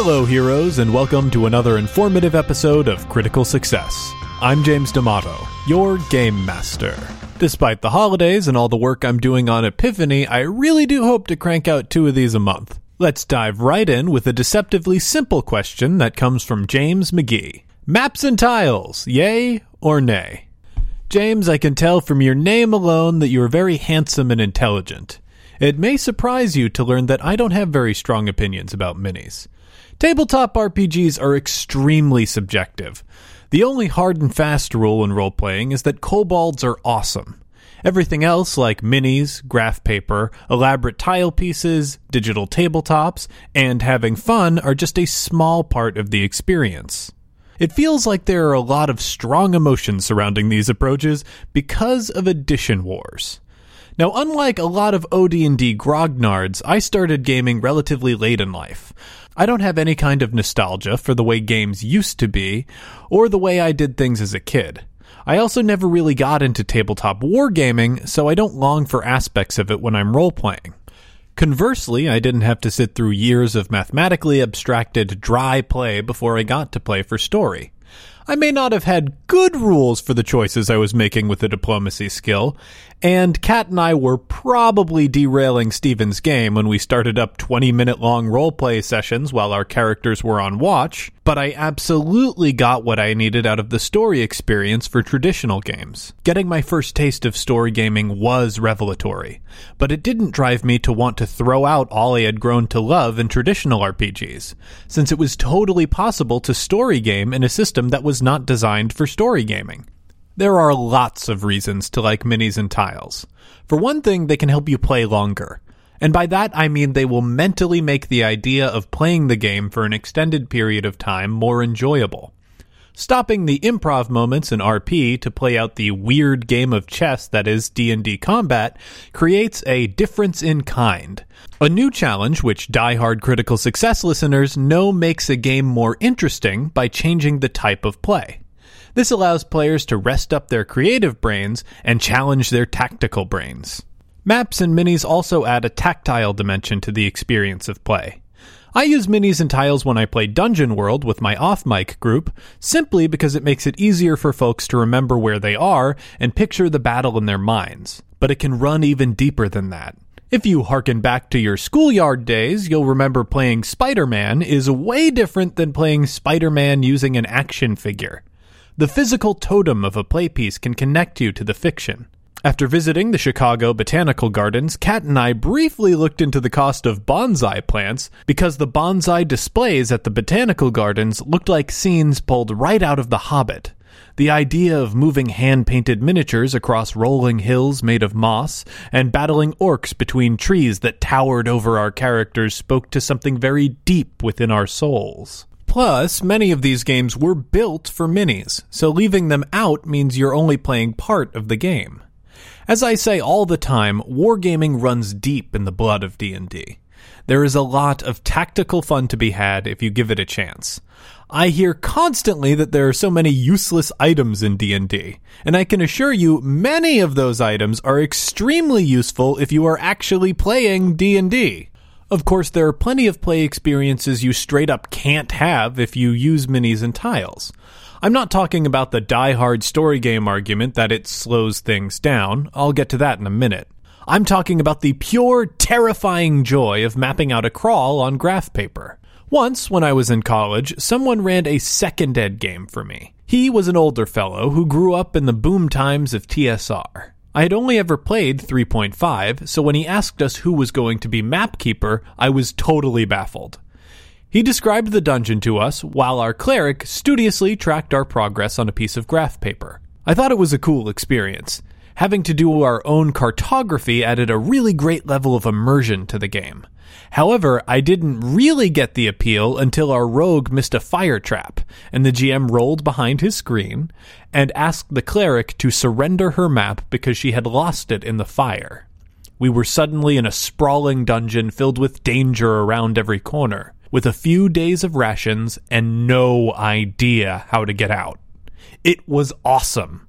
Hello, heroes, and welcome to another informative episode of Critical Success. I'm James D'Amato, your game master. Despite the holidays and all the work I'm doing on Epiphany, I really do hope to crank out two of these a month. Let's dive right in with a deceptively simple question that comes from James McGhie. Maps and tiles, yay or nay? James, I can tell from your name alone that you are very handsome and intelligent. It may surprise you to learn that I don't have very strong opinions about minis. Tabletop RPGs are extremely subjective. The only hard and fast rule in role playing is that kobolds are awesome. Everything else, like minis, graph paper, elaborate tile pieces, digital tabletops, and having fun, are just a small part of the experience. It feels like there are a lot of strong emotions surrounding these approaches because of edition wars. Now, unlike a lot of OD&D grognards, I started gaming relatively late in life. I don't have any kind of nostalgia for the way games used to be, or the way I did things as a kid. I also never really got into tabletop wargaming, so I don't long for aspects of it when I'm role playing. Conversely, I didn't have to sit through years of mathematically abstracted, dry play before I got to play for story. I may not have had good rules for the choices I was making with the diplomacy skill, and Kat and I were probably derailing Steven's game when we started up 20 minute long roleplay sessions while our characters were on watch, but I absolutely got what I needed out of the story experience for traditional games. Getting my first taste of story gaming was revelatory, but it didn't drive me to want to throw out all I had grown to love in traditional RPGs, since it was totally possible to story game in a system that was not designed for story gaming. There are lots of reasons to like minis and tiles. For one thing, they can help you play longer. And by that, I mean they will mentally make the idea of playing the game for an extended period of time more enjoyable. Stopping the improv moments in RP to play out the weird game of chess that is D&D combat creates a difference in kind. A new challenge which die-hard critical success listeners know makes a game more interesting by changing the type of play. This allows players to rest up their creative brains and challenge their tactical brains. Maps and minis also add a tactile dimension to the experience of play. I use minis and tiles when I play Dungeon World with my off mic group, simply because it makes it easier for folks to remember where they are and picture the battle in their minds. But it can run even deeper than that. If you harken back to your schoolyard days, you'll remember playing Spider Man is way different than playing Spider Man using an action figure. The physical totem of a playpiece can connect you to the fiction. After visiting the Chicago Botanical Gardens, Kat and I briefly looked into the cost of bonsai plants because the bonsai displays at the Botanical Gardens looked like scenes pulled right out of The Hobbit. The idea of moving hand painted miniatures across rolling hills made of moss and battling orcs between trees that towered over our characters spoke to something very deep within our souls. Plus, many of these games were built for minis, so leaving them out means you're only playing part of the game. As I say all the time, wargaming runs deep in the blood of D&D. There is a lot of tactical fun to be had if you give it a chance. I hear constantly that there are so many useless items in D&D, and I can assure you many of those items are extremely useful if you are actually playing D&D. Of course, there are plenty of play experiences you straight up can't have if you use minis and tiles. I'm not talking about the die-hard story game argument that it slows things down. I'll get to that in a minute. I'm talking about the pure, terrifying joy of mapping out a crawl on graph paper. Once, when I was in college, someone ran a second ed game for me. He was an older fellow who grew up in the boom times of TSR. I had only ever played 3.5, so when he asked us who was going to be map keeper, I was totally baffled. He described the dungeon to us while our cleric studiously tracked our progress on a piece of graph paper. I thought it was a cool experience. Having to do our own cartography added a really great level of immersion to the game. However, I didn't really get the appeal until our rogue missed a fire trap, and the GM rolled behind his screen and asked the cleric to surrender her map because she had lost it in the fire. We were suddenly in a sprawling dungeon filled with danger around every corner, with a few days of rations and no idea how to get out. It was awesome.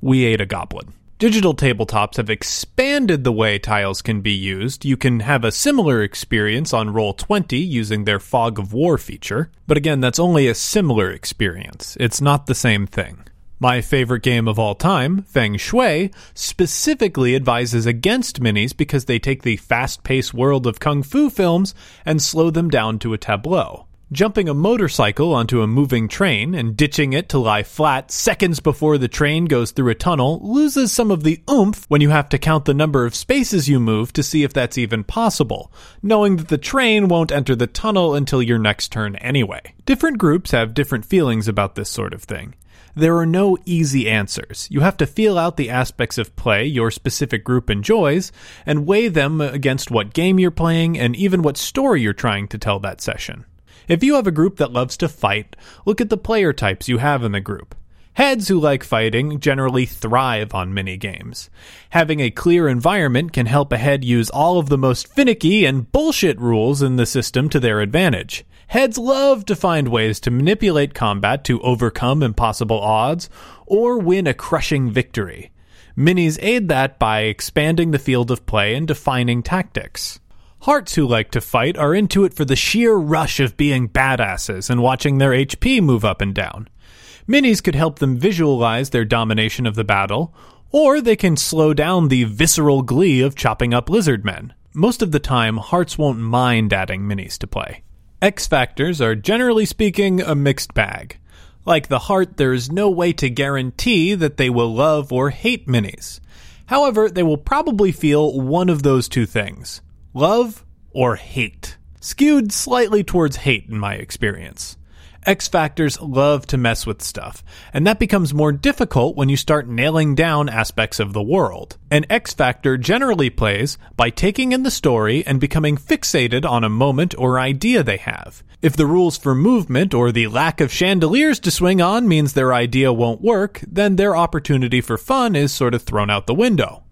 We ate a goblin. Digital tabletops have expanded the way tiles can be used. You can have a similar experience on Roll20 using their Fog of War feature, but again, that's only a similar experience. It's not the same thing. My favorite game of all time, Feng Shui, specifically advises against minis because they take the fast paced world of kung fu films and slow them down to a tableau. Jumping a motorcycle onto a moving train and ditching it to lie flat seconds before the train goes through a tunnel loses some of the oomph when you have to count the number of spaces you move to see if that's even possible, knowing that the train won't enter the tunnel until your next turn anyway. Different groups have different feelings about this sort of thing. There are no easy answers. You have to feel out the aspects of play your specific group enjoys and weigh them against what game you're playing and even what story you're trying to tell that session. If you have a group that loves to fight, look at the player types you have in the group. Heads who like fighting generally thrive on mini games. Having a clear environment can help a head use all of the most finicky and bullshit rules in the system to their advantage. Heads love to find ways to manipulate combat to overcome impossible odds or win a crushing victory. Minis aid that by expanding the field of play and defining tactics. Hearts who like to fight are into it for the sheer rush of being badasses and watching their HP move up and down. Minis could help them visualize their domination of the battle, or they can slow down the visceral glee of chopping up lizard men. Most of the time, hearts won't mind adding minis to play. X factors are generally speaking a mixed bag. Like the heart, there is no way to guarantee that they will love or hate minis. However, they will probably feel one of those two things love or hate. Skewed slightly towards hate in my experience. X Factors love to mess with stuff, and that becomes more difficult when you start nailing down aspects of the world. An X Factor generally plays by taking in the story and becoming fixated on a moment or idea they have. If the rules for movement or the lack of chandeliers to swing on means their idea won't work, then their opportunity for fun is sort of thrown out the window.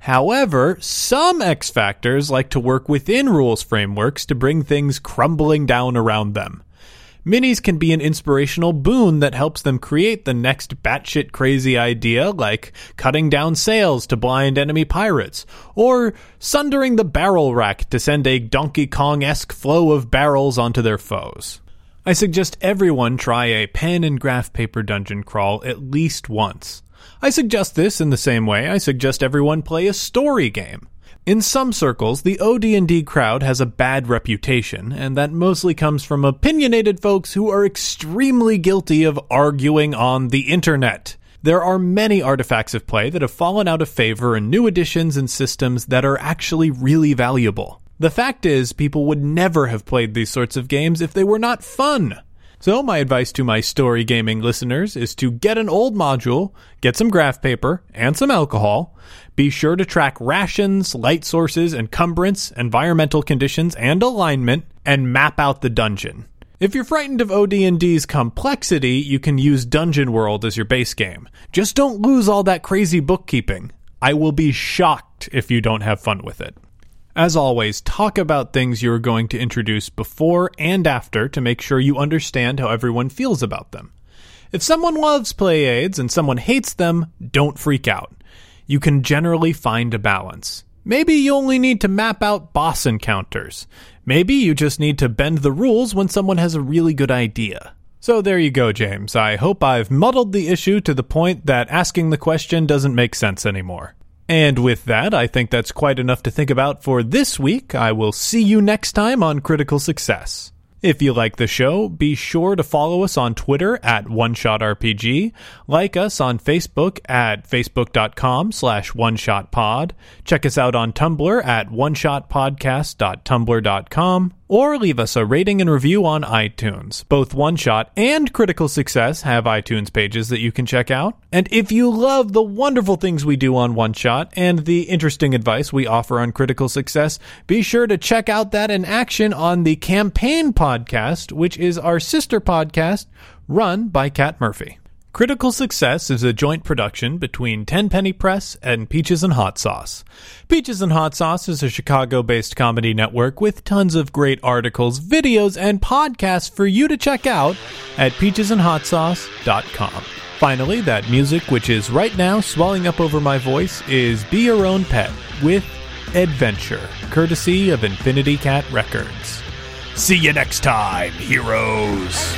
However, some X Factors like to work within rules frameworks to bring things crumbling down around them. Minis can be an inspirational boon that helps them create the next batshit crazy idea, like cutting down sails to blind enemy pirates, or sundering the barrel rack to send a Donkey Kong esque flow of barrels onto their foes. I suggest everyone try a pen and graph paper dungeon crawl at least once. I suggest this in the same way I suggest everyone play a story game. In some circles, the OD&D crowd has a bad reputation, and that mostly comes from opinionated folks who are extremely guilty of arguing on the internet. There are many artifacts of play that have fallen out of favor in new editions and systems that are actually really valuable. The fact is, people would never have played these sorts of games if they were not fun. So, my advice to my story gaming listeners is to get an old module, get some graph paper, and some alcohol. Be sure to track rations, light sources, encumbrance, environmental conditions, and alignment, and map out the dungeon. If you're frightened of OD&D's complexity, you can use Dungeon World as your base game. Just don't lose all that crazy bookkeeping. I will be shocked if you don't have fun with it. As always, talk about things you're going to introduce before and after to make sure you understand how everyone feels about them. If someone loves play aids and someone hates them, don't freak out. You can generally find a balance. Maybe you only need to map out boss encounters. Maybe you just need to bend the rules when someone has a really good idea. So there you go, James. I hope I've muddled the issue to the point that asking the question doesn't make sense anymore. And with that, I think that's quite enough to think about for this week. I will see you next time on Critical Success. If you like the show, be sure to follow us on Twitter at OneShotRPG, like us on Facebook at facebook.com slash OneShotPod, check us out on Tumblr at OneShotPodcast.tumblr.com, or leave us a rating and review on iTunes. Both One Shot and Critical Success have iTunes pages that you can check out. And if you love the wonderful things we do on One Shot and the interesting advice we offer on Critical Success, be sure to check out that in action on the Campaign podcast, which is our sister podcast run by Kat Murphy. Critical Success is a joint production between Tenpenny Press and Peaches and Hot Sauce. Peaches and Hot Sauce is a Chicago based comedy network with tons of great articles, videos, and podcasts for you to check out at peachesandhotsauce.com. Finally, that music, which is right now swelling up over my voice, is Be Your Own Pet with Adventure, courtesy of Infinity Cat Records. See you next time, heroes!